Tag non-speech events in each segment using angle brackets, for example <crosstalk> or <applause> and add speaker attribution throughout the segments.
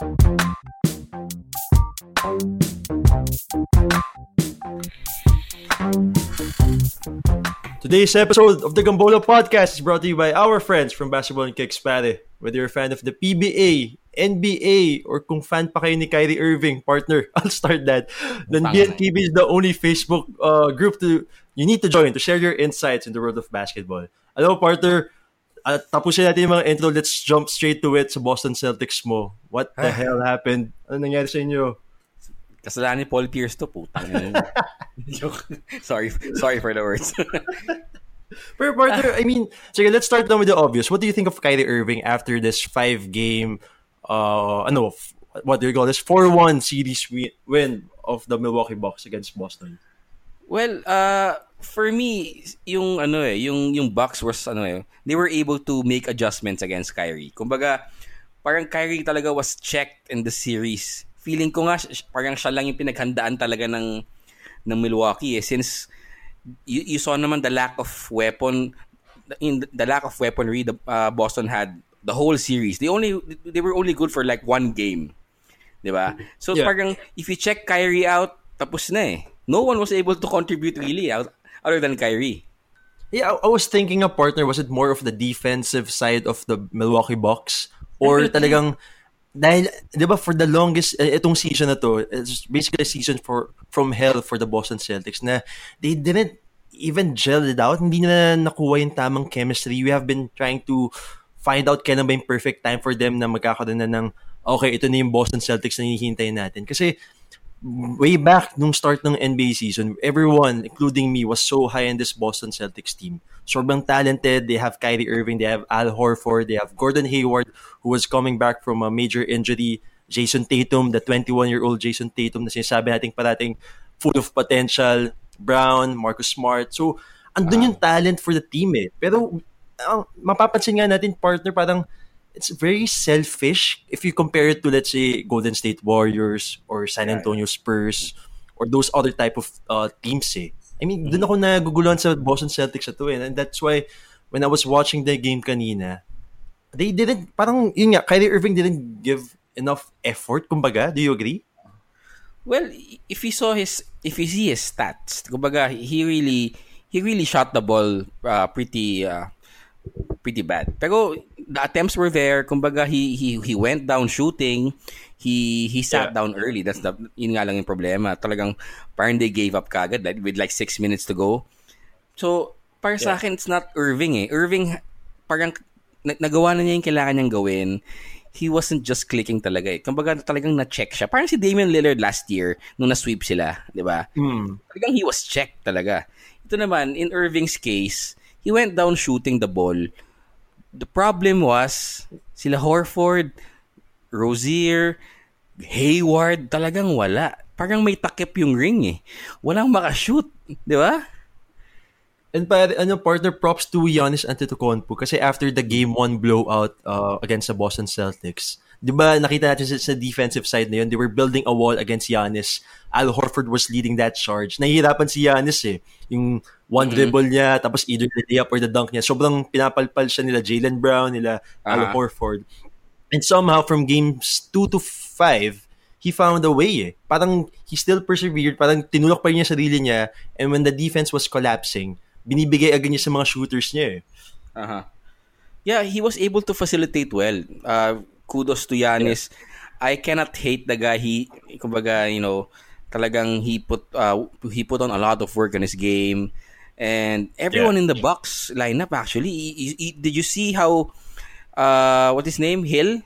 Speaker 1: Today's episode of the Gambolo Podcast is brought to you by our friends from Basketball and Kicks Pare. Whether you're a fan of the PBA, NBA, or kung fan pa kayo ni Kyrie Irving, partner, <laughs> I'll start that. Then BNTV is the only Facebook uh, group to you need to join to share your insights in the world of basketball. Hello, partner. At tapusin natin yung mga intro. Let's jump straight to it sa Boston Celtics mo. What the hell happened? Ano nangyari sa inyo?
Speaker 2: Kasalanan ni Paul Pierce to, putang. <laughs> Sorry, sorry for the words. <laughs>
Speaker 1: Pero partner, I mean, sige, let's start down with the obvious. What do you think of Kyrie Irving after this five-game, uh, ano, what do you call this, 4-1 series win of the Milwaukee Bucks against Boston?
Speaker 2: Well, uh, for me, yung ano eh, yung yung Bucks was ano eh, they were able to make adjustments against Kyrie. Kumbaga, parang Kyrie talaga was checked in the series. Feeling ko nga parang siya lang yung pinaghandaan talaga ng ng Milwaukee eh since you, you saw naman the lack of weapon in the lack of weaponry the uh, Boston had the whole series. They only they were only good for like one game. 'Di ba? So
Speaker 1: Yeah.
Speaker 2: parang if you check Kyrie out, tapos na eh. No one was able to contribute really out other than Kyrie.
Speaker 1: Yeah, I, I was thinking a partner, was it more of the defensive side of the Milwaukee Bucks? Or talagang, dahil, di ba, for the longest, eh, itong season na to, it's basically a season for from hell for the Boston Celtics na they didn't even gel it out. Hindi na nakuha yung tamang chemistry. We have been trying to find out kailan ba yung perfect time for them na magkakaroon na ng, okay, ito na yung Boston Celtics na hihintay natin. Kasi, way back nung start ng NBA season, everyone, including me, was so high in this Boston Celtics team. Sobrang talented. They have Kyrie Irving, they have Al Horford, they have Gordon Hayward, who was coming back from a major injury. Jason Tatum, the 21-year-old Jason Tatum na sinasabi natin parating full of potential. Brown, Marcus Smart. So, andun yung talent for the team eh. Pero, ang mapapansin nga natin, partner, parang it's very selfish if you compare it to let's say Golden State Warriors or San Antonio Spurs or those other type of uh, teams eh. I mean, doon ako naguguluhan sa Boston Celtics sa to eh. And that's why when I was watching the game kanina, they didn't, parang yun nga, Kyrie Irving didn't give enough effort, kumbaga. Do you agree?
Speaker 2: Well, if you saw his if you see his stats, kumbaga he really he really shot the ball uh, pretty uh, pretty bad. Pero the attempts were there. Kumbaga he he he went down shooting. He he sat
Speaker 1: Yeah.
Speaker 2: down early. That's the yun nga lang yung problema. Talagang parang they gave up kagad like, with like six minutes to go. So, para sa
Speaker 1: Yeah.
Speaker 2: akin, it's not Irving eh. Irving, parang na- nagawa na niya yung kailangan niyang gawin. He wasn't just clicking talaga eh. Kumbaga talagang na-check siya. Parang si Damian Lillard last year nung na-sweep sila, di ba?
Speaker 1: Hmm.
Speaker 2: Talagang he was checked talaga. Ito naman, in Irving's case, he went down shooting the ball. The problem was, sila Horford, Rozier, Hayward, talagang wala. Parang may takip yung ring eh. Walang makashoot. Di ba?
Speaker 1: And pa, ano, partner, props to Giannis Antetokounmpo kasi after the game one blowout uh, against the Boston Celtics, di ba nakita natin sa, sa defensive side na yun, they were building a wall against Giannis. Al Horford was leading that charge. Nahihirapan si Giannis eh. Yung one dribble niya, tapos either the layup or the dunk niya. Sobrang pinapalpal siya nila Jalen Brown, nila Al
Speaker 2: Ah.
Speaker 1: Horford. And somehow, from games 2 to 5, he found a way eh. Parang he still persevered, parang tinulak pa rin niya sarili niya, and when the defense was collapsing, binibigay agad niya sa mga shooters niya eh.
Speaker 2: Uh-huh. Yeah, he was able to facilitate well. Uh, kudos to Yanis. I cannot hate the guy. He, kumbaga, you know, talagang he put uh, he put on a lot of work on his game. And everyone
Speaker 1: Yeah.
Speaker 2: in the box lineup actually, he- he- he- did you see how uh, what his name Hill?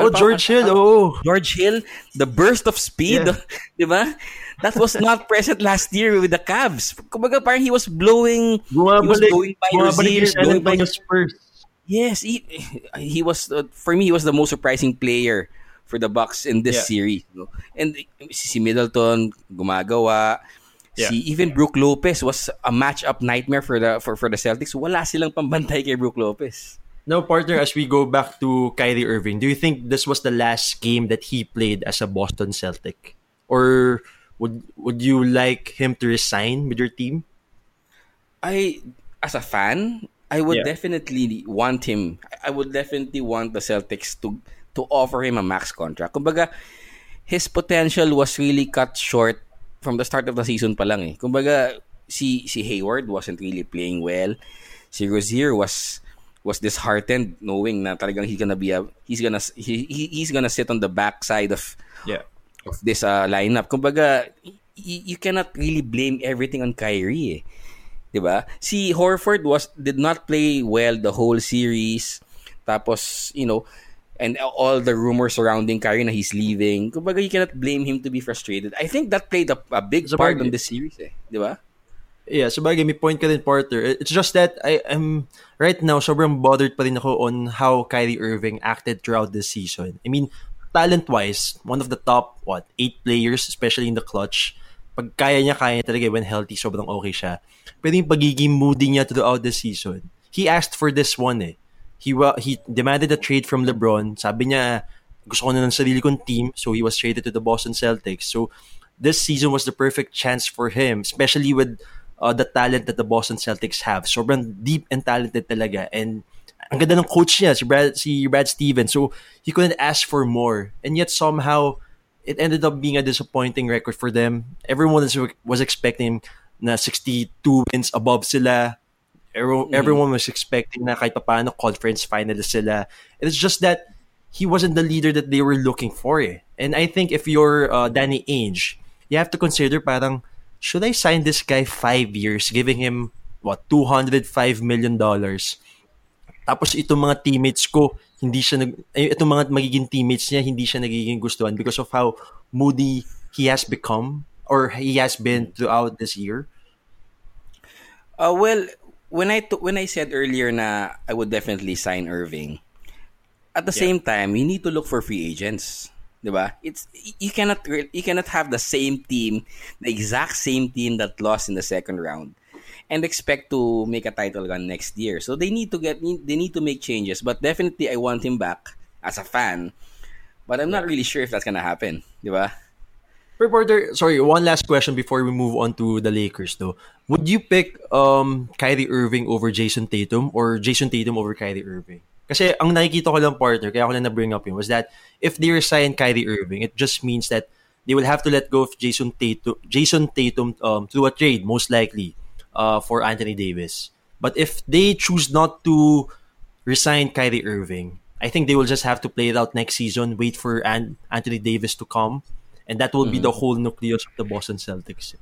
Speaker 1: Oh, George Hill, oh.
Speaker 2: George Hill, the burst of speed,
Speaker 1: Yeah. <laughs>
Speaker 2: di ba? That was not present last year with the Cavs. Kumbaga parang he was blowing, he was
Speaker 1: Bumabalik,
Speaker 2: blowing by
Speaker 1: bumabalik
Speaker 2: Rozier,
Speaker 1: yung San
Speaker 2: blowing by
Speaker 1: Spurs.
Speaker 2: Yes, he, he was uh, for me he was the most surprising player for the Bucks in this
Speaker 1: Yeah.
Speaker 2: series. no? And si Middleton gumagawa.
Speaker 1: Yeah.
Speaker 2: Si even Brook Lopez was a matchup nightmare for the for, for the Celtics. Wala silang pambantay kay Brook Lopez.
Speaker 1: Now, partner, as we go back to Kyrie Irving, do you think this was the last game that he played as a Boston Celtic? Or would would you like him to resign with your team?
Speaker 2: I as a fan, I would
Speaker 1: Yeah.
Speaker 2: definitely want him. I would definitely want the Celtics to to offer him a max contract. Kumbaga, his potential was really cut short from the start of the season pa lang eh. Kumbaga, si si Hayward wasn't really playing well. Si Rozier was was disheartened knowing na talagang he's gonna be a he's gonna he, he's gonna sit on the backside of
Speaker 1: yeah
Speaker 2: of this uh, lineup. Kumbaga, y- you cannot really blame everything on Kyrie eh. 'Di ba? Si Horford was did not play well the whole series. Tapos, you know, and all the rumors surrounding Kyrie na he's leaving. Kumbaga, you cannot blame him to be frustrated. I think that played a, a big
Speaker 1: Sabagay.
Speaker 2: part on the series eh. 'Di ba?
Speaker 1: Yeah, sabagay, may point ka din, Porter. It's just that I am, right now, sobrang bothered pa rin ako on how Kyrie Irving acted throughout this season. I mean, talent-wise, one of the top, what, eight players, especially in the clutch. Pag kaya niya, kaya niya talaga when healthy, sobrang okay siya. Pero yung pagiging moody niya throughout the season, he asked for this one eh. He, he demanded a trade from LeBron. Sabi niya, gusto ko na ng sarili kong team, so he was traded to the Boston Celtics. So, this season was the perfect chance for him, especially with uh, the talent that the Boston Celtics have. Sobrang deep and talented talaga. And ang ganda ng coach niya, si Brad, si Brad Stevens. So, he couldn't ask for more. And yet, somehow, it ended up being a disappointing record for them. Everyone was, was expecting na 62 wins above sila. Everyone, everyone was expecting na kahit paano conference finalist sila. It's just that he wasn't the leader that they were looking for. Eh. And I think if you're uh, Danny Ainge, you have to consider parang, should I sign this guy five years, giving him, what, $205 million? Tapos itong mga teammates ko, hindi siya nag, eh, itong mga magiging teammates niya, hindi siya nagiging gustuhan because of how moody he has become or he has been throughout this year.
Speaker 2: Uh, well, when I when I said earlier na I would definitely sign Irving, at the same time, you need to look for free agents. 'Di ba? It's you cannot you cannot have the same team, the exact same team that lost in the second round and expect to make a title run next year. So they need to get they need to make changes, but definitely I want him back as a fan. But I'm not really sure if that's gonna happen, 'di ba?
Speaker 1: Reporter, sorry, one last question before we move on to the Lakers though. Would you pick um Kyrie Irving over Jason Tatum or Jason Tatum over Kyrie Irving? Kasi ang nakikita ko lang partner, kaya ako lang na-bring up yun, was that if they resign Kyrie Irving, it just means that they will have to let go of Jason Tatum, Jason Tatum um, through a trade, most likely, uh, for Anthony Davis. But if they choose not to resign Kyrie Irving, I think they will just have to play it out next season, wait for An- Anthony Davis to come, and that will be the whole nucleus of the Boston Celtics.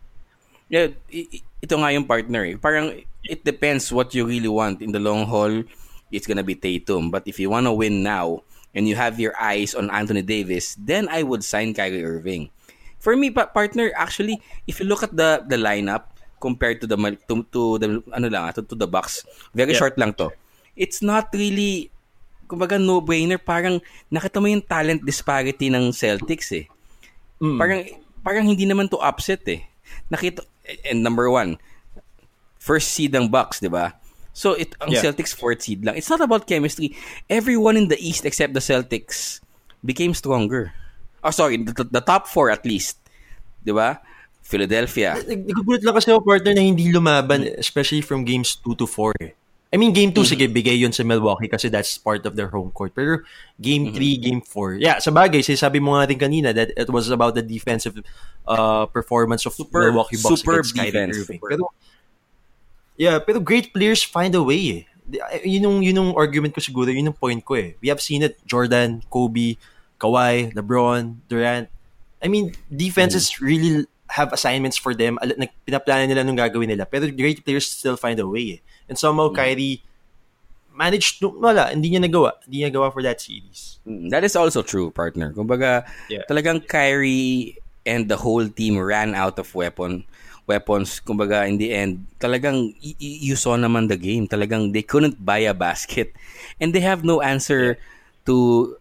Speaker 2: Yeah, ito nga yung partner eh. Parang it depends what you really want. In the long haul, it's gonna be Tatum. But if you wanna win now and you have your eyes on Anthony Davis, then I would sign Kyrie Irving. For me, pa- partner, actually, if you look at the the lineup compared to the to, to the ano lang ah, to, to the Bucks, very
Speaker 1: Yeah.
Speaker 2: short lang to. It's not really kumbaga no-brainer, parang nakita mo yung talent disparity ng Celtics eh. Parang parang hindi naman to upset eh. Nakita and number one, first seed ng Bucks, 'di ba? So it ang
Speaker 1: Yeah.
Speaker 2: Celtics fourth seed lang. It's not about chemistry. Everyone in the East except the Celtics became stronger. Oh sorry, the, the top four at least. 'Di ba? Philadelphia.
Speaker 1: Naggugulat lang kasi ako partner na hindi lumaban, especially from games 2 to 4. eh. I mean, game 2, sige, bigay yun sa Milwaukee kasi that's part of their home court. Pero game 3, game 4, yeah, sa bagay, sinasabi mo nga rin kanina that it was about the defensive uh, performance of
Speaker 2: Superb-
Speaker 1: Milwaukee Bucks
Speaker 2: superb
Speaker 1: against Kyrie
Speaker 2: defense.
Speaker 1: Irving.
Speaker 2: Superb.
Speaker 1: Pero, yeah, pero great players find a way eh. Yun yung, yun yung argument ko siguro, yun yung point ko eh. We have seen it, Jordan, Kobe, Kawhi, LeBron, Durant. I mean, defenses really have assignments for them. Al- nag- Pinaplano nila nung gagawin nila. Pero great players still find a way eh. And somehow, Kyrie managed to, wala, hindi niya nagawa. Hindi niya nagawa for that series.
Speaker 2: Mm, That is also true, partner. Kumbaga,
Speaker 1: Yeah.
Speaker 2: talagang Kyrie and the whole team ran out of weapon weapons. Kumbaga, in the end, talagang y- y- you saw naman the game. Talagang they couldn't buy a basket. And they have no answer to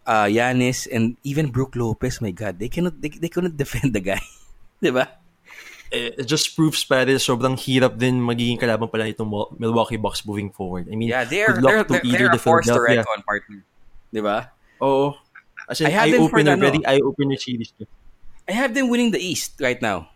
Speaker 2: uh, Giannis and even Brook Lopez. My God, they cannot they, they couldn't <laughs> defend the guy. 'Di ba?
Speaker 1: It just proves pa rin sobrang hirap din magiging kalaban pala itong Mil- Milwaukee Bucks moving forward. I mean,
Speaker 2: Yeah, they are
Speaker 1: good luck
Speaker 2: they're,
Speaker 1: to
Speaker 2: they're,
Speaker 1: either
Speaker 2: they're
Speaker 1: the
Speaker 2: a force to
Speaker 1: Philadelphia.
Speaker 2: reckon, partner. 'Di ba?
Speaker 1: Oo. As in,
Speaker 2: I have them for
Speaker 1: eye-opener,
Speaker 2: the ano.
Speaker 1: eye-opener series.
Speaker 2: I have them winning the East right now.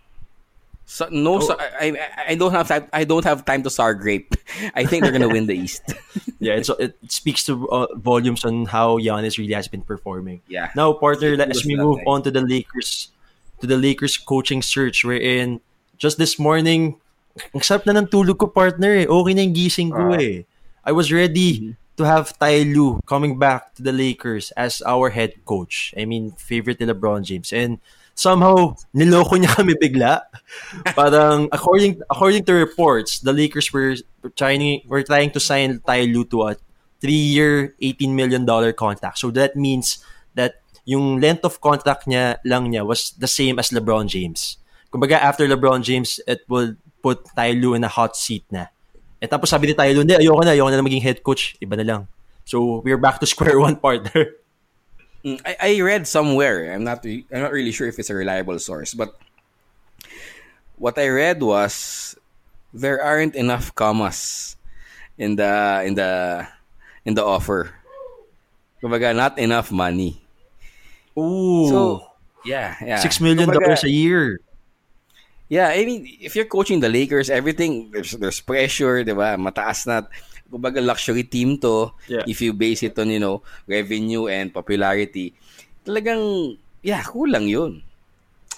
Speaker 2: So, no, so, I, I I don't have time. I don't have time to sour grape. I think they're gonna win the East. <laughs>
Speaker 1: yeah, it's, it speaks to uh, volumes on how Giannis really has been performing.
Speaker 2: Yeah.
Speaker 1: Now, partner, as we move on to the Lakers, to the Lakers coaching search, wherein just this morning, ang sarap na ng tulog ko, partner. Eh. Okay na yung gising ko uh, eh. I was ready mm-hmm. to have Ty Lue coming back to the Lakers as our head coach. I mean, favorite ni LeBron James. And somehow niloko niya kami bigla. <laughs> Parang according according to reports, the Lakers were trying were trying to sign Ty Lue to a three-year, 18 million dollar contract. So that means that yung length of contract niya lang niya was the same as LeBron James. Kumbaga after LeBron James, it will put Ty Lue in a hot seat na. Eh tapos sabi ni Ty Lue, ayoko na, ayoko na maging head coach. Iba na lang. So, we're back to <laughs> square one, partner.
Speaker 2: Mm, I, I read somewhere. I'm not. I'm not really sure if it's a reliable source, but what I read was there aren't enough commas in the in the in the offer. Kumbaga, not enough money.
Speaker 1: Ooh.
Speaker 2: So, yeah, yeah.
Speaker 1: Six million dollars a year.
Speaker 2: Yeah, I mean, if you're coaching the Lakers, everything there's there's pressure, 'di ba? Mataas na kumbaga luxury team to yeah. if you base it on, you know, revenue and popularity. Talagang, yeah, kulang yun.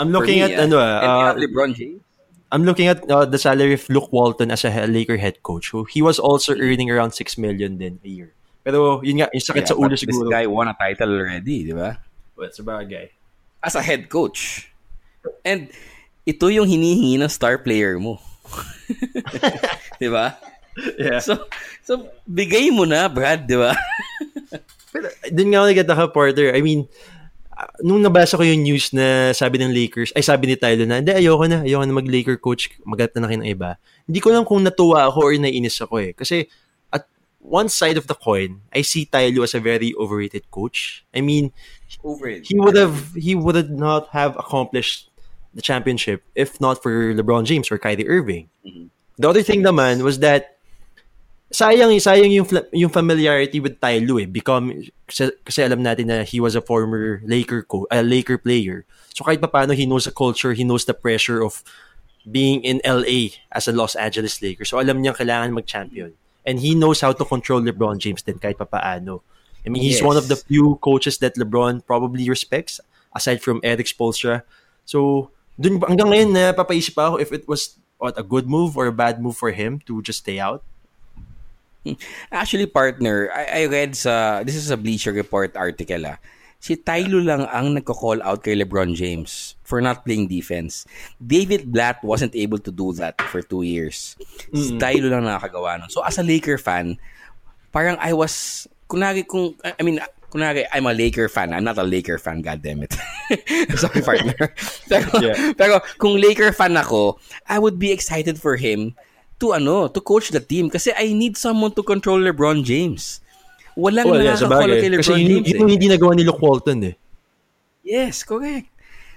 Speaker 1: I'm looking me, at, uh, ano, uh,
Speaker 2: LeBron James.
Speaker 1: I'm looking at uh, the salary of Luke Walton as a Laker head coach. So he was also earning around 6 million din a year. Pero yun nga, yung sakit yeah, sa ulo siguro.
Speaker 2: This guy won a title already, di ba?
Speaker 1: Well, it's a bagay.
Speaker 2: As a head coach. And ito yung hinihingi ng star player mo. <laughs> di ba?
Speaker 1: Yeah.
Speaker 2: So, so bigay mo na, Brad, di ba? <laughs>
Speaker 1: Pero, dun nga ako nagkataka, Porter. I mean, nung nabasa ko yung news na sabi ng Lakers, ay sabi ni Tyler na, hindi, ayoko na, ayoko na mag-Laker coach, magat na ng iba. Hindi ko lang kung natuwa ako or nainis ako eh. Kasi, one side of the coin, I see Tyler as a very overrated coach. I mean,
Speaker 2: overrated.
Speaker 1: he would have, he would not have accomplished the championship if not for LeBron James or Kyrie Irving. Mm-hmm. The other thing naman was that sayang sayang yung yung familiarity with Ty Lue eh. Become kasi, kasi alam natin na he was a former Laker co- a Laker player. So kahit paano he knows the culture, he knows the pressure of being in LA as a Los Angeles Lakers. So alam niya kailangan mag-champion. And he knows how to control LeBron James din kahit papaano. I mean, he's yes. one of the few coaches that LeBron probably respects aside from Eric Spoelstra. So, dun hanggang ngayon na papaisip ako if it was what a good move or a bad move for him to just stay out.
Speaker 2: Actually, partner, I, I read sa, this is a Bleacher Report article ah. Si Tylo lang ang nagko-call out kay LeBron James for not playing defense. David Blatt wasn't able to do that for two years. Mm. Si Tylo lang nakakagawa nun. So, as a Laker fan, parang I was, kunwari kung, I mean, kunwari, I'm a Laker fan. I'm not a Laker fan, God damn it. <laughs> Sorry, partner. <laughs> pero, yeah. pero kung Laker fan ako, I would be excited for him to ano, to coach the team kasi I need someone to control LeBron James. Walang well, yeah, nakakakolo kay LeBron kasi James.
Speaker 1: Kasi yun, eh. hindi nagawa ni Luke Walton eh.
Speaker 2: Yes, correct.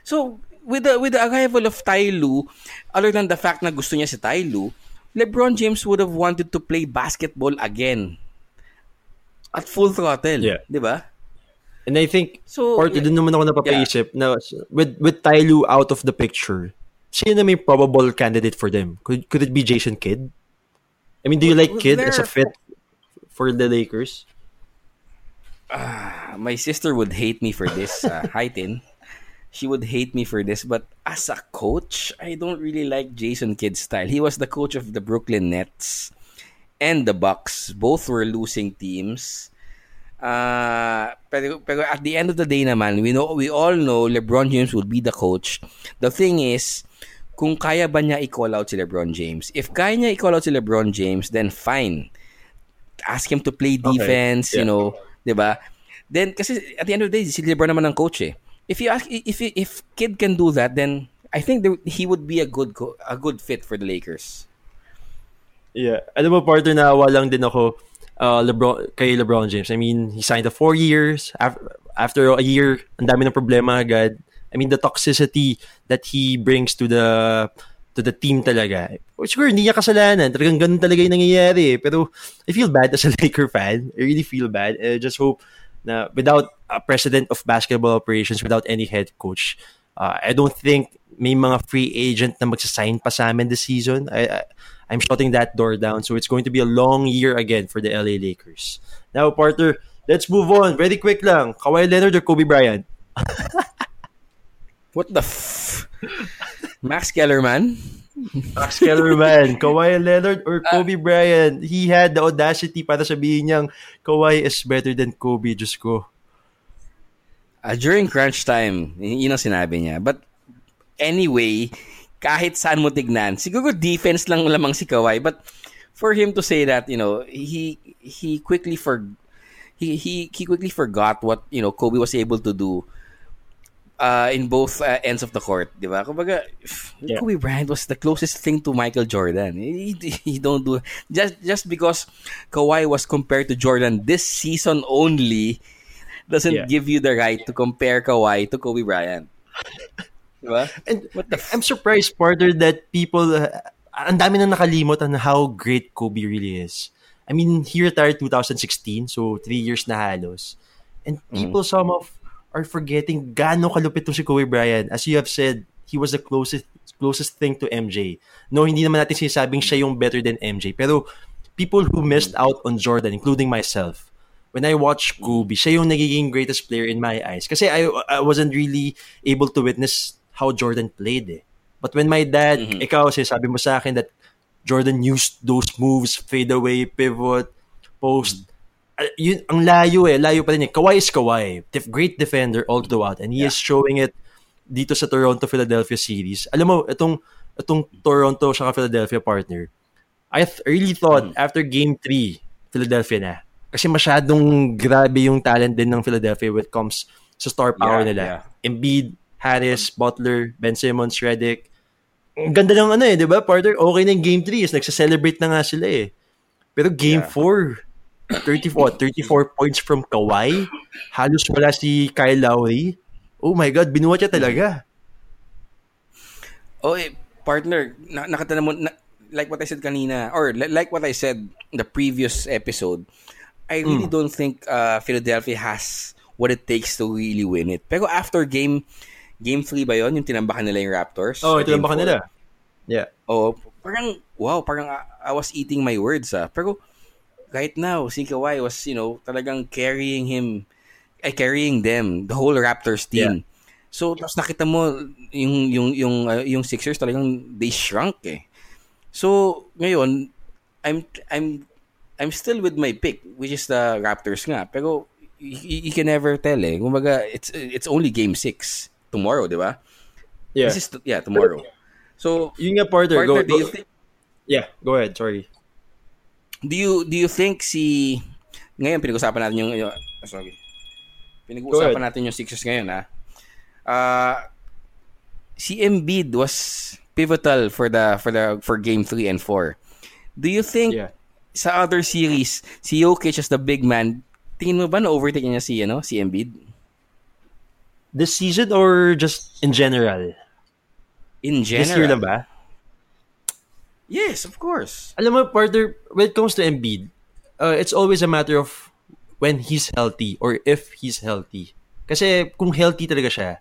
Speaker 2: So, with the with the arrival of Ty Lue, other than the fact na gusto niya si Ty Lue, LeBron James would have wanted to play basketball again at full throttle,
Speaker 1: yeah.
Speaker 2: 'di ba?
Speaker 1: And I think so, part yeah, din naman ako napapaisip yeah. na with with Ty Lue out of the picture, sino na may probable candidate for them? Could could it be Jason Kidd? I mean, do you like Kidd as a fit for the Lakers?
Speaker 2: Uh, my sister would hate me for this. Uh, <laughs> hi, Tin. She would hate me for this, but as a coach, I don't really like Jason Kidd's style. He was the coach of the Brooklyn Nets and the Bucks. Both were losing teams. Uh, pero, pero at the end of the day naman, we know we all know LeBron James would be the coach. The thing is, kung kaya ba niya i-call out si LeBron James. If kaya niya i-call out si LeBron James, then fine. Ask him to play defense, okay. yeah. you know, 'di ba? Then kasi at the end of the day, si LeBron naman ang coach eh. If you ask if if kid can do that, then I think there, he would be a good a good fit for the Lakers.
Speaker 1: Yeah. Alam mo, partner, naawa lang din ako uh, LeBron, kay LeBron James. I mean, he signed a four years. After, after a year, ang dami ng problema agad. I mean, the toxicity that he brings to the to the team talaga. Sure, hindi niya kasalanan. Talagang ganun talaga yung nangyayari. Pero I feel bad as a <laughs> Laker fan. I really feel bad. I just hope na without a president of basketball operations, without any head coach, uh, I don't think may mga free agent na magsasign pa sa amin this season. I, I, I'm shutting that door down. So it's going to be a long year again for the LA Lakers. Now, partner, let's move on. Very quick lang. Kawhi Leonard or Kobe Bryant? <laughs>
Speaker 2: What the f... Max Kellerman?
Speaker 1: Max Kellerman, <laughs> Kawhi Leonard or Kobe Bryant? He had the audacity para sabihin niyang Kawhi is better than Kobe. just ko.
Speaker 2: Uh, during crunch time, yun ang sinabi niya. But anyway, kahit saan mo tignan, siguro defense lang lamang si Kawhi. But for him to say that, you know, he he quickly for he he he quickly forgot what you know Kobe was able to do uh, in both uh, ends of the court, di ba? Kumbaga, yeah. Kobe Bryant was the closest thing to Michael Jordan. He, he don't do just just because Kawhi was compared to Jordan this season only doesn't yeah. give you the right to compare Kawhi to Kobe Bryant.
Speaker 1: Diba? And what the f- I'm surprised, Porter, that people, uh, ang dami na nakalimot on how great Kobe really is. I mean, he retired 2016, so three years na halos. And people, mm. some of, are forgetting gaano kalupit to si Kobe Bryant. As you have said, he was the closest closest thing to MJ. No, hindi naman natin sinasabing siya yung better than MJ. Pero people who missed out on Jordan, including myself, when I watch Kobe, siya yung nagiging greatest player in my eyes. Kasi I, I wasn't really able to witness how Jordan played eh. But when my dad, mm-hmm. ikaw, sabi mo sa akin that Jordan used those moves, fade away, pivot, post. Uh, yun, ang layo eh. Layo pa rin eh. Kawhi is Kawhi. Def- great defender all throughout. And he yeah. is showing it dito sa Toronto-Philadelphia series. Alam mo, itong, itong Toronto sa Philadelphia partner, I th- really thought mm-hmm. after game 3, Philadelphia na kasi masyadong grabe yung talent din ng Philadelphia when it comes sa star power yeah, nila. Yeah. Embiid, Harris, Butler, Ben Simmons, Redick. Ang ganda ng ano eh, di ba? Partner, okay na yung game 3 is nagsa-celebrate na nga sila eh. Pero game yeah. 4, 34, 34 points from Kawhi. Halos wala si Kyle Lowry. Oh my God, binuha siya talaga.
Speaker 2: Oh, eh, partner, na, nakatana mo, na, like what I said kanina, or like what I said the previous episode, I really mm. don't think uh, Philadelphia has what it takes to really win it. Pero after game game 3 ba yon yung tinambakan nila yung Raptors?
Speaker 1: Oh, tinambakan nila. Yeah.
Speaker 2: Oh, parang wow, parang I, I was eating my words ah. Pero right now, si Kawhi was, you know, talagang carrying him ay carrying them, the whole Raptors team. Yeah. So, tapos nakita mo yung yung yung uh, yung Sixers talagang they shrunk eh. So, ngayon I'm I'm I'm still with my pick, which is the Raptors nga. Pero you, you can never tell eh. Kumbaga, it's it's only game 6 tomorrow, di ba?
Speaker 1: Yeah.
Speaker 2: This is, yeah, tomorrow. So,
Speaker 1: yung nga, Porter, Porter go, go. Think, yeah, go ahead, sorry.
Speaker 2: Do you do you think si ngayon pinag-usapan natin yung, yung sorry. Pinag-usapan natin yung Sixers ngayon ha. Uh, si Embiid was pivotal for the for the for game 3 and 4. Do you think yeah sa other series, si Jokic as the big man, tingin mo ba na overtake niya si ano, si Embiid?
Speaker 1: This season or just in general?
Speaker 2: In general.
Speaker 1: This year na ba?
Speaker 2: Yes, of course.
Speaker 1: Alam mo, partner, when it comes to Embiid, uh, it's always a matter of when he's healthy or if he's healthy. Kasi kung healthy talaga siya,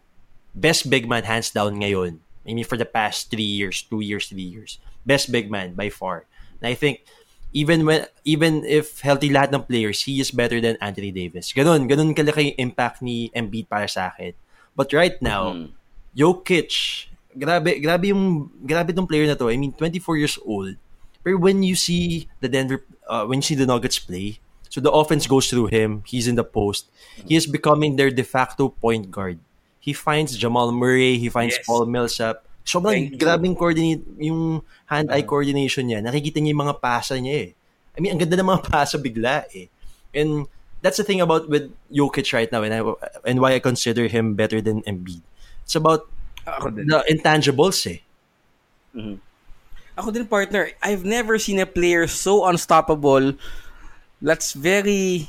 Speaker 1: best big man hands down ngayon. I mean, for the past three years, two years, three years. Best big man by far. And I think even when even if healthy lahat ng players, he is better than Anthony Davis. Ganun, ganun kalaki yung impact ni Embiid para sa akin. But right now, mm-hmm. Jokic, grabe, grabe yung, grabe tong player na to. I mean, 24 years old. But when you see the Denver, uh, when you see the Nuggets play, so the offense goes through him, he's in the post, he is becoming their de facto point guard. He finds Jamal Murray, he finds yes. Paul Millsap, Sobrang grabing coordinate, yung hand-eye coordination niya. Nakikita niya yung mga pasa niya eh. I mean, ang ganda ng mga <laughs> pasa bigla eh. And that's the thing about with Jokic right now and, I, and why I consider him better than Embiid. It's about Ako din. the intangibles eh.
Speaker 2: Mm-hmm. Ako din partner, I've never seen a player so unstoppable that's very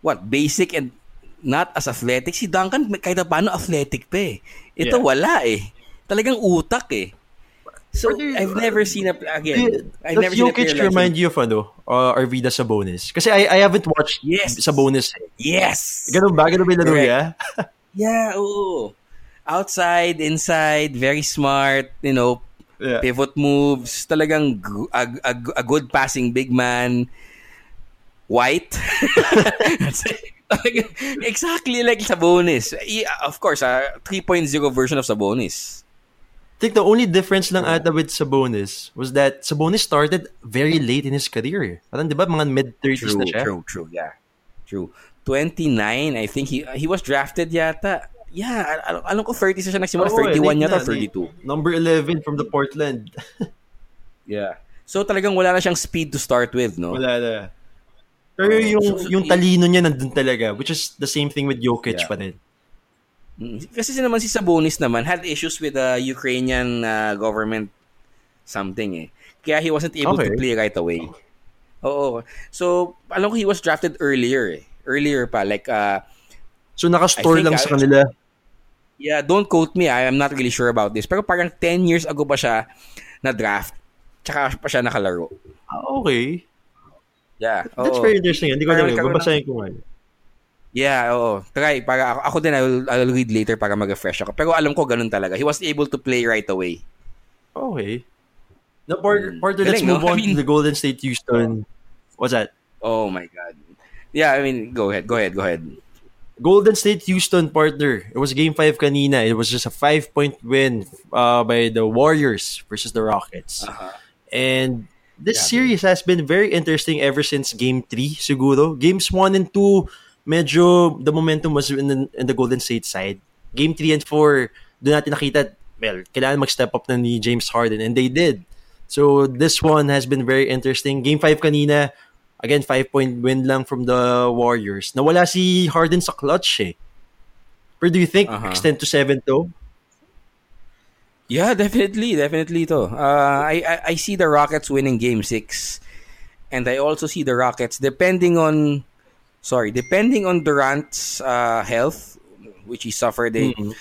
Speaker 2: what, basic and not as athletic. Si Duncan kahit paano athletic pa eh. Ito yeah. wala eh talagang utak eh. So, you, I've never seen a again. I've
Speaker 1: never seen Jokic a remind you of ano, uh, Arvida sa bonus? Kasi I I haven't watched
Speaker 2: yes.
Speaker 1: sa bonus. Eh.
Speaker 2: Yes.
Speaker 1: Ganun ba? Ganun ba yung laro niya?
Speaker 2: yeah, oo. Outside, inside, very smart, you know,
Speaker 1: Yeah.
Speaker 2: pivot moves, talagang a, a, a good passing big man, white. <laughs> That's it. Talagang exactly like Sabonis. Of course, ah, a 3.0 version of Sabonis.
Speaker 1: I think the only difference lang ata with Sabonis was that Sabonis started very late in his career. Parang, di ba, mga mid-30s na
Speaker 2: True,
Speaker 1: siya?
Speaker 2: true, true, yeah. True. 29, I think he he was drafted yata. Yeah, al- al- alam ko 30 na siya nagsimula,
Speaker 1: Oo, eh,
Speaker 2: 31
Speaker 1: late
Speaker 2: yata,
Speaker 1: na, late.
Speaker 2: 32.
Speaker 1: Number 11 from the Portland. <laughs>
Speaker 2: Yeah. So talagang wala na siyang speed to start with, no?
Speaker 1: Wala na. Pero
Speaker 2: Oo.
Speaker 1: yung,
Speaker 2: So- so-
Speaker 1: yung talino niya nandun talaga, which is the same thing with Jokic
Speaker 2: Yeah.
Speaker 1: pa din.
Speaker 2: Mm, Kasi naman si Sabonis naman had issues with the Ukrainian uh, government something eh. Kaya he wasn't able to
Speaker 1: Okay.
Speaker 2: play right away. Oo. So, alam ko he was drafted earlier eh. Earlier pa. Like, uh,
Speaker 1: So nakastore lang
Speaker 2: I-
Speaker 1: sa kanila.
Speaker 2: Yeah, don't quote me. I am not really sure about this. Pero parang 10 years ago pa siya na draft. Tsaka pa siya nakalaro.
Speaker 1: Ah, okay.
Speaker 2: Yeah.
Speaker 1: That's
Speaker 2: oo.
Speaker 1: very interesting. Hindi ko alam.
Speaker 2: nagkaroon
Speaker 1: Babasahin ko nga.
Speaker 2: Yeah, oo. Try. Para, ako, ako din, I will, I will read later para mag-refresh ako. Pero alam ko ganun talaga. He was able to play right away.
Speaker 1: Okay.
Speaker 2: Mm.
Speaker 1: partner, let's
Speaker 2: Galing, no?
Speaker 1: move on
Speaker 2: I mean-
Speaker 1: to the Golden State Houston. What's that?
Speaker 2: Oh my God. Yeah, I mean, go ahead. Go ahead. Go ahead.
Speaker 1: Golden State Houston partner. It was game 5 kanina. It was just a 5-point win uh, by the Warriors versus the Rockets.
Speaker 2: Uh-huh.
Speaker 1: And this
Speaker 2: Yeah,
Speaker 1: series has been very interesting ever since game 3 siguro. Games 1 and 2 medyo the momentum was in the, in the Golden State side. Game 3 and 4 doon natin nakita well, kailangan mag-step up na ni James Harden and they did. So this one has been very interesting. Game 5 kanina, again 5-point win lang from the Warriors. Nawala si Harden sa clutch eh. Pero do you think
Speaker 2: Uh-huh.
Speaker 1: extend to 7 to?
Speaker 2: Yeah, definitely, definitely to. Uh, I, I I see the Rockets winning Game Six, and I also see the Rockets depending on, sorry, depending on Durant's uh, health, which he suffered a
Speaker 1: Mhm.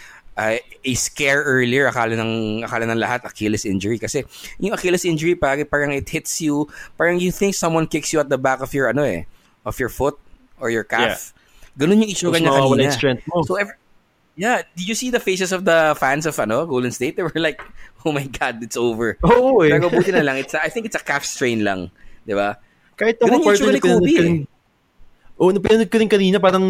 Speaker 2: Uh, a scare earlier. Akala ng akala ng lahat Achilles injury kasi yung Achilles injury pare parang it hits you, parang you think someone kicks you at the back of your ano eh, of your foot or your calf. Ganun yung itsura niya kanina.
Speaker 1: yung strength mo.
Speaker 2: So every, yeah, did you see the faces of the fans of ano Golden State? They were like, <laughs> "Oh my God, it's over."
Speaker 1: Oo eh.
Speaker 2: Pero buti na lang, it's a, I think it's a calf strain lang, 'di ba?
Speaker 1: Kahit
Speaker 2: Ganun
Speaker 1: ako
Speaker 2: yung
Speaker 1: partner
Speaker 2: itsura ni Kobe eh.
Speaker 1: oh, napinood ko rin kanina, parang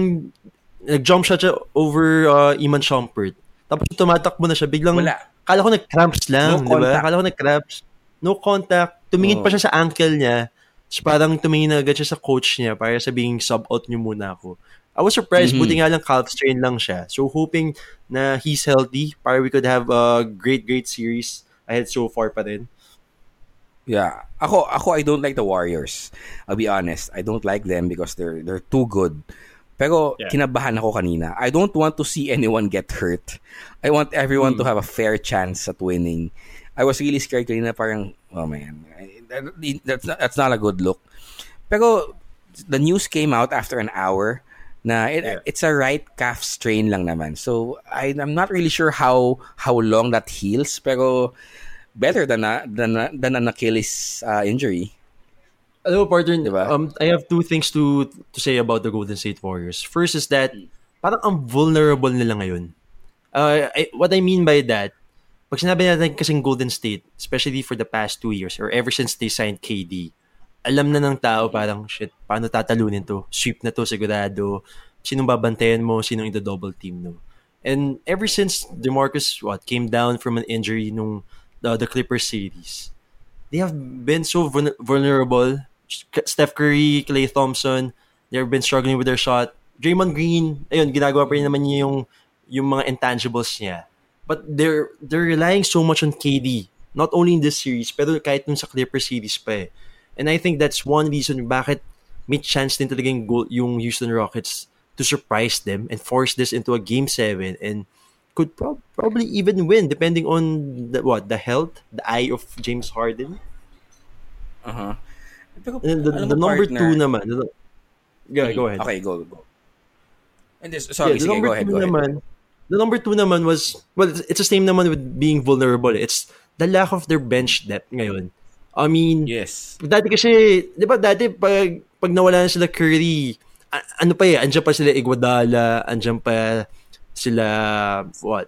Speaker 1: nag-jump shot siya over uh, Iman Shumpert. Tapos tumatakbo na siya, biglang,
Speaker 2: Wala.
Speaker 1: kala ko nag-cramps lang,
Speaker 2: No
Speaker 1: di ba? Kala ko nag-cramps. No contact. Tumingin
Speaker 2: Oo.
Speaker 1: pa siya sa ankle niya. Tapos parang tumingin na agad siya sa coach niya para sabing sub-out niyo muna ako. I was surprised,
Speaker 2: Mhm.
Speaker 1: buti nga lang calf strain lang siya. So hoping na he's healthy para we could have a great, great series ahead so far pa rin.
Speaker 2: Yeah. Ako ako I don't like the Warriors. I'll be honest. I don't like them because they're they're too good. Pero
Speaker 1: Yeah.
Speaker 2: kinabahan ako kanina. I don't want to see anyone get hurt. I want everyone to have a fair chance at winning. I was really scared kanina parang oh man. that- That's not, that's not a good look. Pero the news came out after an hour na it,
Speaker 1: Yeah.
Speaker 2: it's a right calf strain lang naman. So I, I'm not really sure how how long that heals pero better than a, than a, than an Achilles uh, injury.
Speaker 1: Alam mo, partner,
Speaker 2: Diba?
Speaker 1: um, I have two things to to say about the Golden State Warriors. First is that, parang ang vulnerable nila ngayon. Uh, I, what I mean by that, pag sinabi natin kasing Golden State, especially for the past two years, or ever since they signed KD, alam na ng tao parang, shit, paano tatalunin to? Sweep na to, sigurado. Sinong babantayan mo? Sinong the double team, no? And ever since DeMarcus, what, came down from an injury nung the, the Clippers series, they have been so vul- vulnerable. Steph Curry, Klay Thompson, they've been struggling with their shot. Draymond Green, ayun, ginagawa pa rin naman niya yung, yung mga intangibles niya. But they're they're relying so much on KD. Not only in this series, pero kahit nung sa Clippers series pa eh. And I think that's one reason bakit may chance din talaga yung, goal, yung Houston Rockets to surprise them and force this into a game 7 and could prob- probably even win depending on the, what the health, the eye of James Harden.
Speaker 2: Uh-huh. Pero,
Speaker 1: And the, the number
Speaker 2: partner-
Speaker 1: two naman. The, yeah, go ahead.
Speaker 2: Okay, go, go. And this, sorry,
Speaker 1: yeah, the
Speaker 2: sige,
Speaker 1: number
Speaker 2: go ahead,
Speaker 1: two
Speaker 2: go ahead.
Speaker 1: naman. The number two naman was well, it's, the same naman with being vulnerable. It's the lack of their bench depth ngayon. I mean,
Speaker 2: Yes.
Speaker 1: dati kasi, di ba dati pag, pag nawala na sila Curry, a- ano pa eh, andyan pa sila Iguodala, andyan pa sila, what,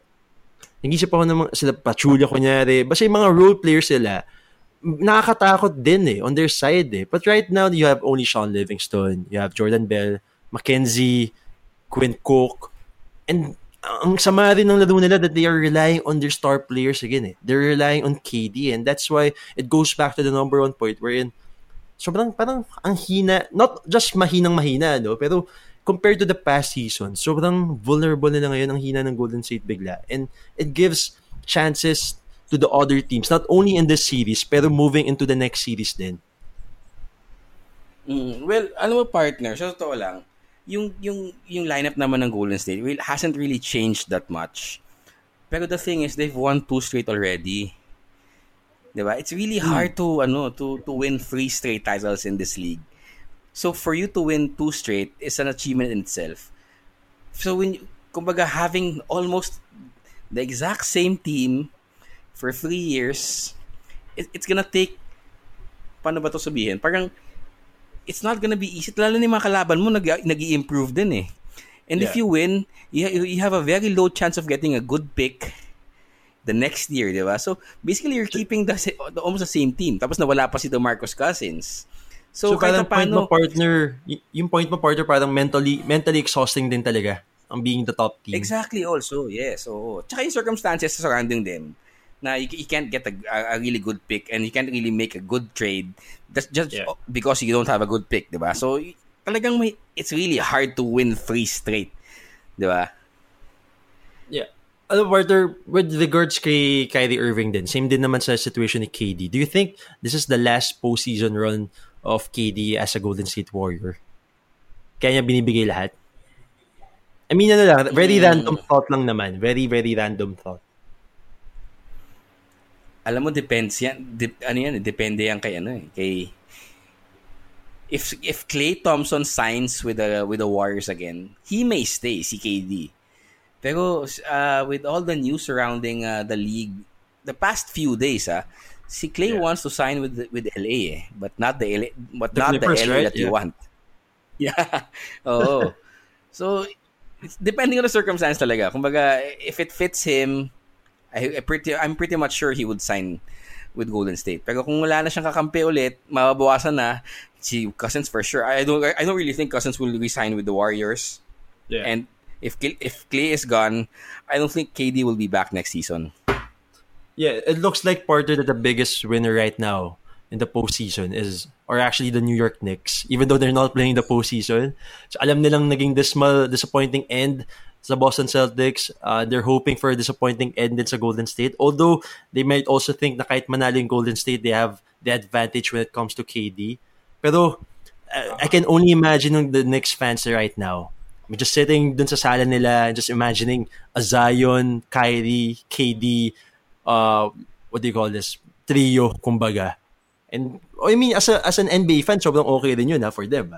Speaker 1: Nag-isip ako ng mga, sila Pachulia kunyari. Basta yung mga role players sila, nakakatakot din eh, on their side eh. But right now, you have only Sean Livingston, you have Jordan Bell, Mackenzie, Quinn Cook, and ang sama rin ng laro nila that they are relying on their star players again eh. They're relying on KD and that's why it goes back to the number one point wherein sobrang parang ang hina, not just mahinang mahina, no? pero compared to the past season, sobrang vulnerable na ngayon ang hina ng Golden State bigla. And it gives chances to the other teams, not only in this series, pero moving into the next series din.
Speaker 2: Mm, well, ano mo partner, sa totoo lang, yung yung yung lineup naman ng Golden State will hasn't really changed that much. Pero the thing is they've won two straight already. 'Di ba? It's really hard to ano to to win three straight titles in this league. So for you to win two straight is an achievement in itself. So when kumbaga having almost the exact same team for three years, it, it's gonna take paano ba to sabihin? Parang it's not gonna be easy. Lalo na yung mga kalaban mo, nag, nag improve din eh. And yeah. if you win, you, you have a very low chance of getting a good pick the next year, di ba? So, basically, you're keeping the, the almost the same team. Tapos nawala pa si DeMarcus Cousins.
Speaker 1: So, so kahit point mo partner, yung point mo partner parang mentally mentally exhausting din talaga ang being the top team.
Speaker 2: Exactly also, yes. So, tsaka yung circumstances surrounding them na you, you can't get a, a really good pick and you can't really make a good trade that's just yeah. because you don't have a good pick, 'di ba? So talagang may it's really hard to win three straight, 'di ba?
Speaker 1: Yeah. Ano, Walter, with the regards kay Kyrie Irving din, same din naman sa situation ni KD. Do you think this is the last postseason run of KD as a Golden State Warrior? Kaya niya binibigay lahat? I mean, ano lang, very mm. random thought lang naman. Very, very random thought
Speaker 2: alam mo depends yan dip, ano yan depende yan kay ano eh kay if if Clay Thompson signs with the with the Warriors again he may stay si KD pero uh, with all the news surrounding uh, the league the past few days ah si Clay yeah. wants to sign with with LA eh but not the LA but the not Clippers, the LA right? that yeah. you want <laughs> yeah oh so depending on the circumstance talaga kumbaga if it fits him I, I pretty I'm pretty much sure he would sign with Golden State. Pero kung wala na siyang kakampi ulit, mababawasan na si Cousins for sure. I don't I don't really think Cousins will resign with the Warriors. Yeah. And if if Clay is gone, I don't think KD will be back next season.
Speaker 1: Yeah, it looks like Porter that the biggest winner right now in the postseason is, or actually the New York Knicks, even though they're not playing the postseason. So alam nilang naging dismal, disappointing end sa Boston Celtics. Uh, they're hoping for a disappointing end sa Golden State. Although, they might also think na kahit manalo yung Golden State, they have the advantage when it comes to KD. Pero, uh, I can only imagine the Knicks fans right now. I'm just sitting dun sa sala nila just imagining a Zion, Kyrie, KD, uh, what do you call this? Trio, kumbaga. And, I mean, as, a, as an NBA fan, sobrang okay din yun ha, for them.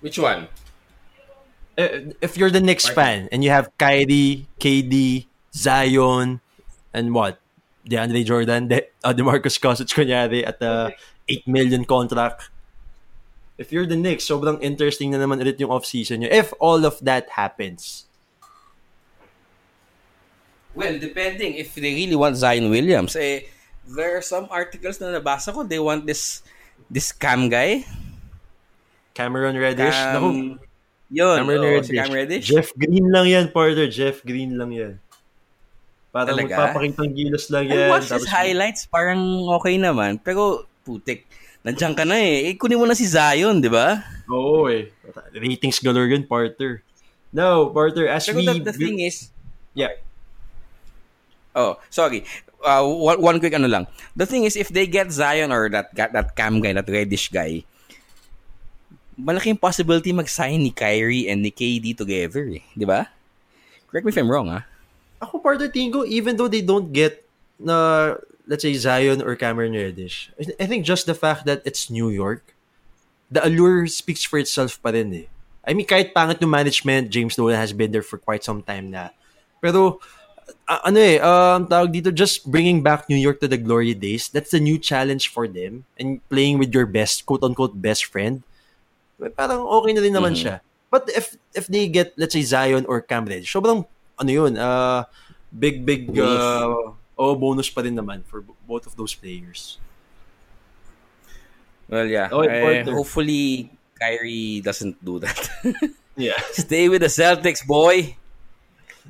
Speaker 2: Which one?
Speaker 1: Uh, if you're the Knicks fan and you have Kyrie, KD, Zion, and what? DeAndre Jordan, De, uh, DeMarcus Cousins <laughs> kunyari at the uh, 8 million contract. If you're the Knicks, sobrang interesting na naman ulit yung off-season nyo. If all of that happens.
Speaker 2: Well, depending if they really want Zion Williams. Eh, there are some articles na nabasa ko. They want this this Cam guy.
Speaker 1: Cameron Reddish.
Speaker 2: Naku, yun, Cameron oh, Reddish. Si Cam Reddish.
Speaker 1: Jeff Green lang yan, partner. Jeff Green lang yan. Parang Talaga? magpapakitang gilos lang yan.
Speaker 2: I watched his highlights, parang okay naman. Pero, putik, nandiyan ka na eh. eh kunin mo na si Zion, di ba?
Speaker 1: Oo eh. Ratings galore yun, partner. No, partner, as
Speaker 2: Pero
Speaker 1: we...
Speaker 2: the, the thing is...
Speaker 1: Yeah.
Speaker 2: Oh, sorry. Uh, one, one quick ano lang. The thing is, if they get Zion or that that Cam guy, that Reddish guy, malaking possibility mag-sign ni Kyrie and ni KD together eh. Di ba? Correct me if I'm wrong, ah.
Speaker 1: Ako, part of Tingo, even though they don't get na, let's say, Zion or Cameron Reddish, I think just the fact that it's New York, the allure speaks for itself pa rin eh. I mean, kahit pangit yung management, James Dolan has been there for quite some time na. Pero, uh, ano eh, um, tawag dito, just bringing back New York to the glory days, that's a new challenge for them. And playing with your best, quote-unquote, best friend parang okay na din naman mm-hmm. siya. But if if they get, let's say, Zion or Cam Reddish, sobrang ano yun, uh, big, big, uh, oh, bonus pa rin naman for both of those players.
Speaker 2: Well, yeah.
Speaker 1: Oh,
Speaker 2: Eh, hopefully, Kyrie doesn't do that. <laughs>
Speaker 1: Yeah. <laughs>
Speaker 2: Stay with the Celtics, boy.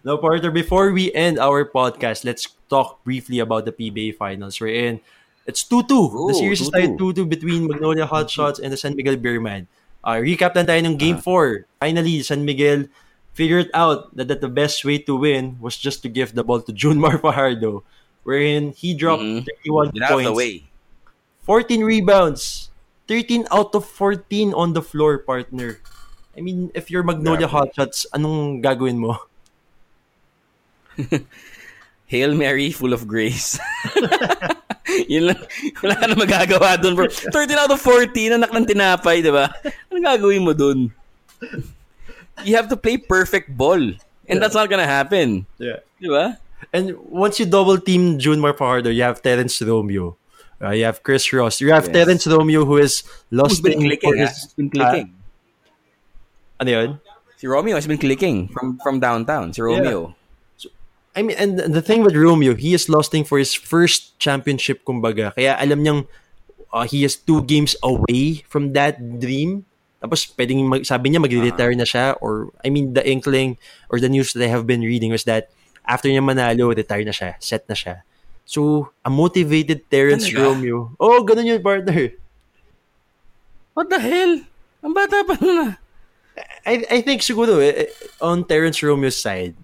Speaker 1: Now, Porter, before we end our podcast, let's talk briefly about the PBA Finals. We're in. It's 2-2. the series is
Speaker 2: 2-2.
Speaker 1: tied 2-2 between Magnolia Hotshots and the San Miguel Beerman. Uh, recap lang tayo ng Game 4. Finally, San Miguel figured out that, that the best way to win was just to give the ball to Junmar <laughs> Fajardo, wherein he dropped
Speaker 2: Mhm.
Speaker 1: 31
Speaker 2: Get out
Speaker 1: points,
Speaker 2: the way.
Speaker 1: 14 rebounds, 13 out of 14 on the floor, partner. I mean, if you're Magnolia
Speaker 2: Grabe.
Speaker 1: Hotshots, anong gagawin mo? <laughs>
Speaker 2: Hail Mary, full of grace. <laughs> <laughs> Yun lang. Wala ka na magagawa doon, bro. 13 out of 14, anak ng tinapay, di ba? Anong gagawin mo doon? You have to play perfect ball. And that's not gonna happen.
Speaker 1: Yeah.
Speaker 2: Di ba?
Speaker 1: And once you double team Junmar Fajardo, you have Terence Romeo. Uh, you have Chris Ross. You have
Speaker 2: Yes.
Speaker 1: Terence Romeo who is lost
Speaker 2: been
Speaker 1: in
Speaker 2: clicking,
Speaker 1: for his-
Speaker 2: Who's been clicking.
Speaker 1: Ah, ano yun?
Speaker 2: Si Romeo has been clicking from from downtown. Si Romeo.
Speaker 1: I mean, and the thing with Romeo, he is losting for his first championship, kumbaga. Kaya alam niyang uh, he is two games away from that dream. Tapos pwedeng mag, sabi niya magre-retire na siya or I mean the inkling or the news that I have been reading was that after niya manalo, retire na siya, set na siya. So, a motivated Terence
Speaker 2: Talaga?
Speaker 1: Romeo. Oh, ganun yun, partner.
Speaker 2: What the hell? Ang bata pa ah.
Speaker 1: I I think siguro eh, eh, on Terence Romeo's side,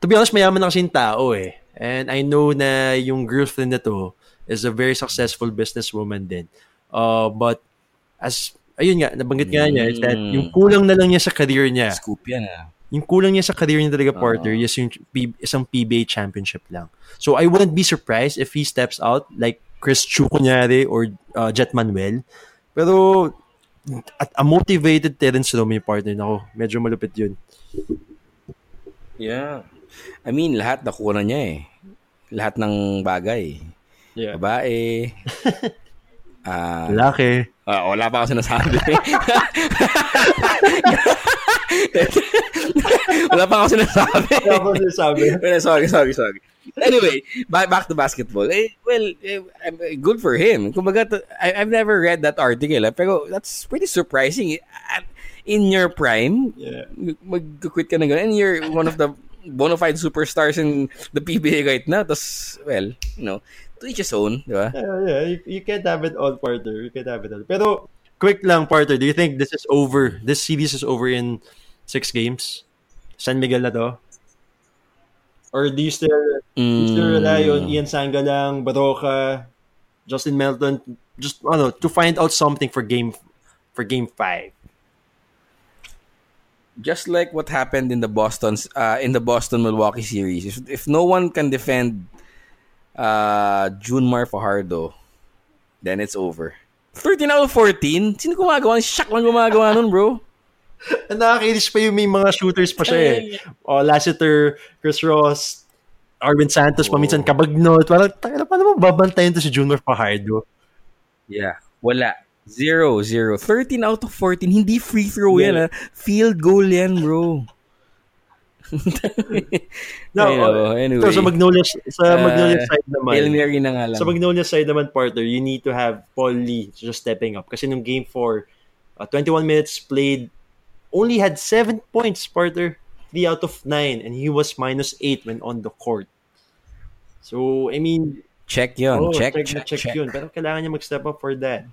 Speaker 1: to be honest, mayaman na kasi yung tao eh. And I know na yung girlfriend na to is a very successful businesswoman din. Uh, but as, ayun nga, nabanggit nga niya, is that
Speaker 2: Mm.
Speaker 1: yung kulang na lang niya sa career niya,
Speaker 2: Scoop yan ah.
Speaker 1: yung kulang niya sa career niya talaga, partner, is yung P- isang PBA championship lang. So I wouldn't be surprised if he steps out like Chris Chu kunyari or uh, Jet Manuel. Pero at a motivated Terence Romeo partner, nako, medyo malupit yun.
Speaker 2: Yeah. I mean, lahat nakuha na niya eh. Lahat ng bagay.
Speaker 1: Yeah.
Speaker 2: Babae. <laughs> Ah,
Speaker 1: Laki.
Speaker 2: ah, wala pa ako <laughs> sinasabi. wala pa ako sinasabi. <laughs>
Speaker 1: sabi.
Speaker 2: Well, sorry, sorry, sorry. Anyway, back, back to basketball. Eh, well, eh, eh, good for him. Kumbaga, I, I've never read that article, eh, pero that's pretty surprising. In your prime,
Speaker 1: Yeah.
Speaker 2: mag-quit ka na gano'n, and you're one of the bona fide superstars in the PBA right now. Tapos, well, you know, to each his own, di ba?
Speaker 1: Yeah, yeah. You, you can't have it all, partner. You can't have it all. Pero, quick lang, partner. Do you think this is over? This series is over in six games? San Miguel na to? Or do you still, do you still mm. rely on Ian Sangalang, Baroka, Justin Melton, just, ano, to find out something for game for game five?
Speaker 2: Just like what happened in the Boston's uh, in the Boston Milwaukee series. If, if no one can defend uh, Junmar Fajardo, then it's over. 13 out of 14? Sino gumagawa? Shaq lang gumagawa nun, bro.
Speaker 1: And <laughs> nakakainis pa yung may mga shooters pa siya eh. O, Lassiter, Chris Ross, Arvin Santos,
Speaker 2: Oh.
Speaker 1: paminsan Kabagnot. Parang, tayo paano mo babantayan to si Junior Fajardo?
Speaker 2: Yeah. Wala. Zero, zero. 13 out of 14. Hindi free throw yan, ha? Field goal yan, bro.
Speaker 1: No,
Speaker 2: Ayun, anyway.
Speaker 1: So, sa Magnolia, sa
Speaker 2: Uh,
Speaker 1: Magnolia side naman,
Speaker 2: Hail Mary na nga lang.
Speaker 1: sa Magnolia side naman, partner, you need to have Paul Lee just stepping up. Kasi nung game 4, uh, 21 minutes played, only had 7 points, partner. 3 out of 9, and he was minus 8 when on the court. So, I mean,
Speaker 2: check yun.
Speaker 1: oh,
Speaker 2: check,
Speaker 1: check,
Speaker 2: check,
Speaker 1: check,
Speaker 2: check.
Speaker 1: yun. Pero kailangan niya mag-step up for that.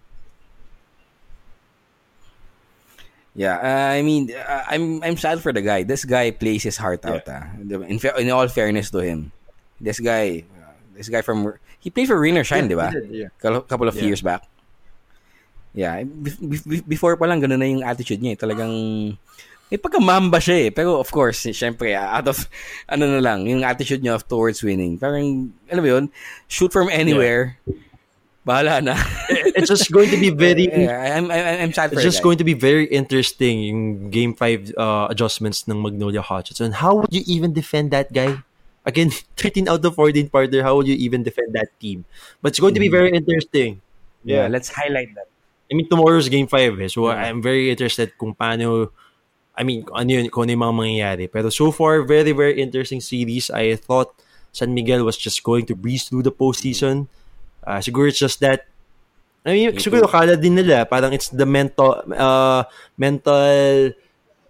Speaker 2: Yeah, uh, I mean, uh, I'm I'm sad for the guy. This guy plays his heart out. Ah. In, fa- in all fairness to him, this guy, uh, this guy from he played for Rain or Shine, di ba?
Speaker 1: Yeah.
Speaker 2: Couple couple of
Speaker 1: Yeah.
Speaker 2: years back. Yeah, be- be- before pa lang ganun na yung attitude niya. eh. Talagang may pagkamamba siya eh. Pero of course, eh, syempre, ah, out of, ano na lang, yung attitude niya of towards winning. Parang, alam mo yun, shoot from anywhere. Bahala na.
Speaker 1: It's just going to be <laughs> very
Speaker 2: Yeah, I'm, I'm, I'm sad for
Speaker 1: It's just going to be very interesting yung Game 5 uh, adjustments ng Magnolia Hotchkiss. And how would you even defend that guy? Again, <laughs> 13 out of 14 partner, how would you even defend that team? But it's going to be very interesting.
Speaker 2: yeah,
Speaker 1: Yeah.
Speaker 2: let's highlight that.
Speaker 1: I mean, tomorrow's Game 5 eh. So I'm very interested kung paano I mean, ano yun, kung ano yung mga mangyayari. Pero so far, very, very interesting series. I thought San Miguel was just going to breeze through the postseason. Uh, siguro it's just that I mean, siguro kala din nila, parang it's the mental, uh, mental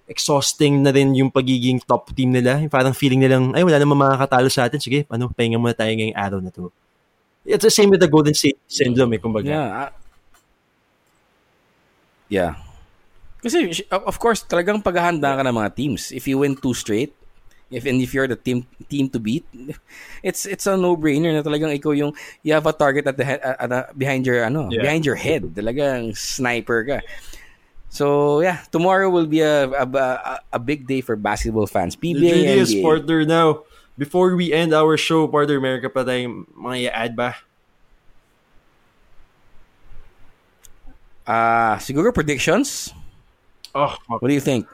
Speaker 1: exhausting na rin yung pagiging top team nila. Parang feeling nilang, ay, wala namang makakatalo sa atin. Sige, ano, pahinga muna tayo ngayong araw na to. It's the same with the Golden State syndrome, eh, kumbaga.
Speaker 2: Yeah. uh, yeah. Kasi, of course, talagang paghahanda ka ng mga teams. If you win two straight, if and if you're the team team to beat, it's it's a no-brainer na talagang ikaw yung you have a target at the head, at, at, behind your ano,
Speaker 1: Yeah.
Speaker 2: behind your head. Talagang sniper ka. So yeah, tomorrow will be a a, a, a big day for basketball fans. PBA
Speaker 1: truth is, partner, now, before we end our show, partner, America pa tayong mga i-add ba?
Speaker 2: Ah, siguro predictions.
Speaker 1: Oh,
Speaker 2: What do you think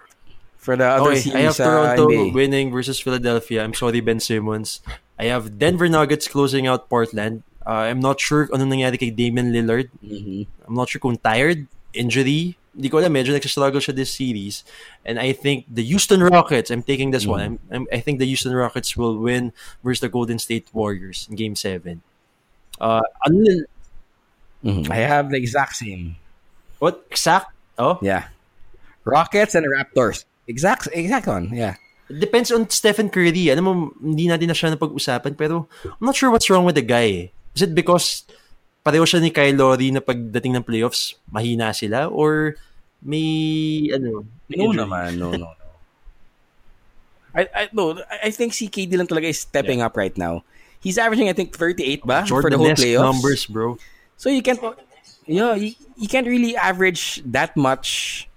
Speaker 2: for the other
Speaker 1: okay.
Speaker 2: series
Speaker 1: I have
Speaker 2: sa
Speaker 1: Toronto
Speaker 2: NBA?
Speaker 1: winning versus Philadelphia. I'm sorry, Ben Simmons. I have Denver Nuggets closing out Portland. Uh, I'm not sure ano nangyari kay Damian Lillard.
Speaker 2: Mhm.
Speaker 1: I'm not sure kung tired, injury. Hindi ko alam, medyo nagsastruggle siya this series. And I think the Houston Rockets, I'm taking this one. I'm, I'm, I think the Houston Rockets will win versus the Golden State Warriors in Game 7. Uh, ano nil-
Speaker 2: Mhm. I have the exact same.
Speaker 1: what? Exact? Oh?
Speaker 2: Yeah. Rockets and Raptors. Exact exact one. Yeah.
Speaker 1: It depends on Stephen Curry. Alam mo, hindi natin na siya napag-usapan, pero I'm not sure what's wrong with the guy. eh. Is it because pareho siya ni Kyle Lowry na pagdating ng playoffs, mahina sila? Or may, ano, may
Speaker 2: No
Speaker 1: injury?
Speaker 2: naman, no, no, no. <laughs> I, I, no, I I think si KD lang talaga is stepping up right now. He's averaging, I think, 38 ba? for the whole
Speaker 1: Jordan-esque
Speaker 2: playoffs.
Speaker 1: numbers, bro.
Speaker 2: So you can't, yeah, you, you can't really average that much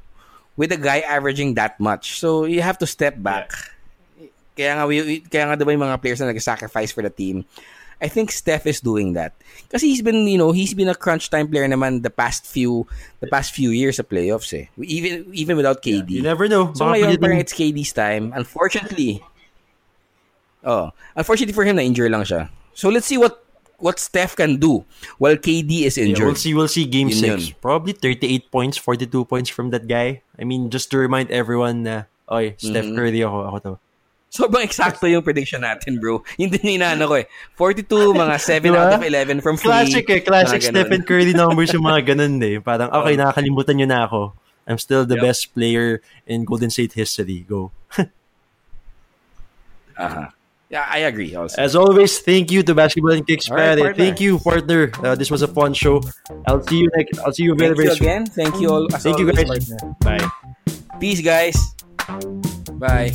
Speaker 2: with a guy averaging that much. So you have to step back. Kaya nga, we, kaya nga diba yung mga players na nag-sacrifice for the team. I think Steph is doing that. Kasi he's been, you know, he's been a crunch time player naman the past few the past few years sa playoffs eh. Even even without KD.
Speaker 1: You never know.
Speaker 2: So
Speaker 1: Baka
Speaker 2: ngayon, parang it's KD's time. Unfortunately, oh, unfortunately for him, na-injure lang siya. So let's see what what Steph can do while KD is
Speaker 1: Yeah,
Speaker 2: injured.
Speaker 1: we'll see. We'll see. Game
Speaker 2: Yun
Speaker 1: six,
Speaker 2: yun.
Speaker 1: probably thirty-eight points, forty-two points from that guy. I mean, just to remind everyone na, oy, Steph
Speaker 2: Mm-hmm.
Speaker 1: Curry ako, ako to.
Speaker 2: Sobrang eksakto yung prediction natin, bro. <laughs> Yun din inaano ko eh. 42, mga 7
Speaker 1: Diba?
Speaker 2: out of 11 from free.
Speaker 1: Classic eh, classic. Stephen Curry <laughs> numbers yung mga ganun eh. Parang, okay, nakakalimutan nyo na ako. I'm still the
Speaker 2: Yep.
Speaker 1: best player in Golden State history. Go. <laughs>
Speaker 2: Aha. Yeah, I agree.
Speaker 1: As always, thank you to Basketball and Kicks
Speaker 2: right, Friday.
Speaker 1: Thank you, partner. Uh, this was a fun show. I'll see you next. I'll see you very very soon.
Speaker 2: again. Thank you all.
Speaker 1: Thank
Speaker 2: always, you
Speaker 1: guys.
Speaker 2: Partner.
Speaker 1: Bye.
Speaker 2: Peace, guys. Bye.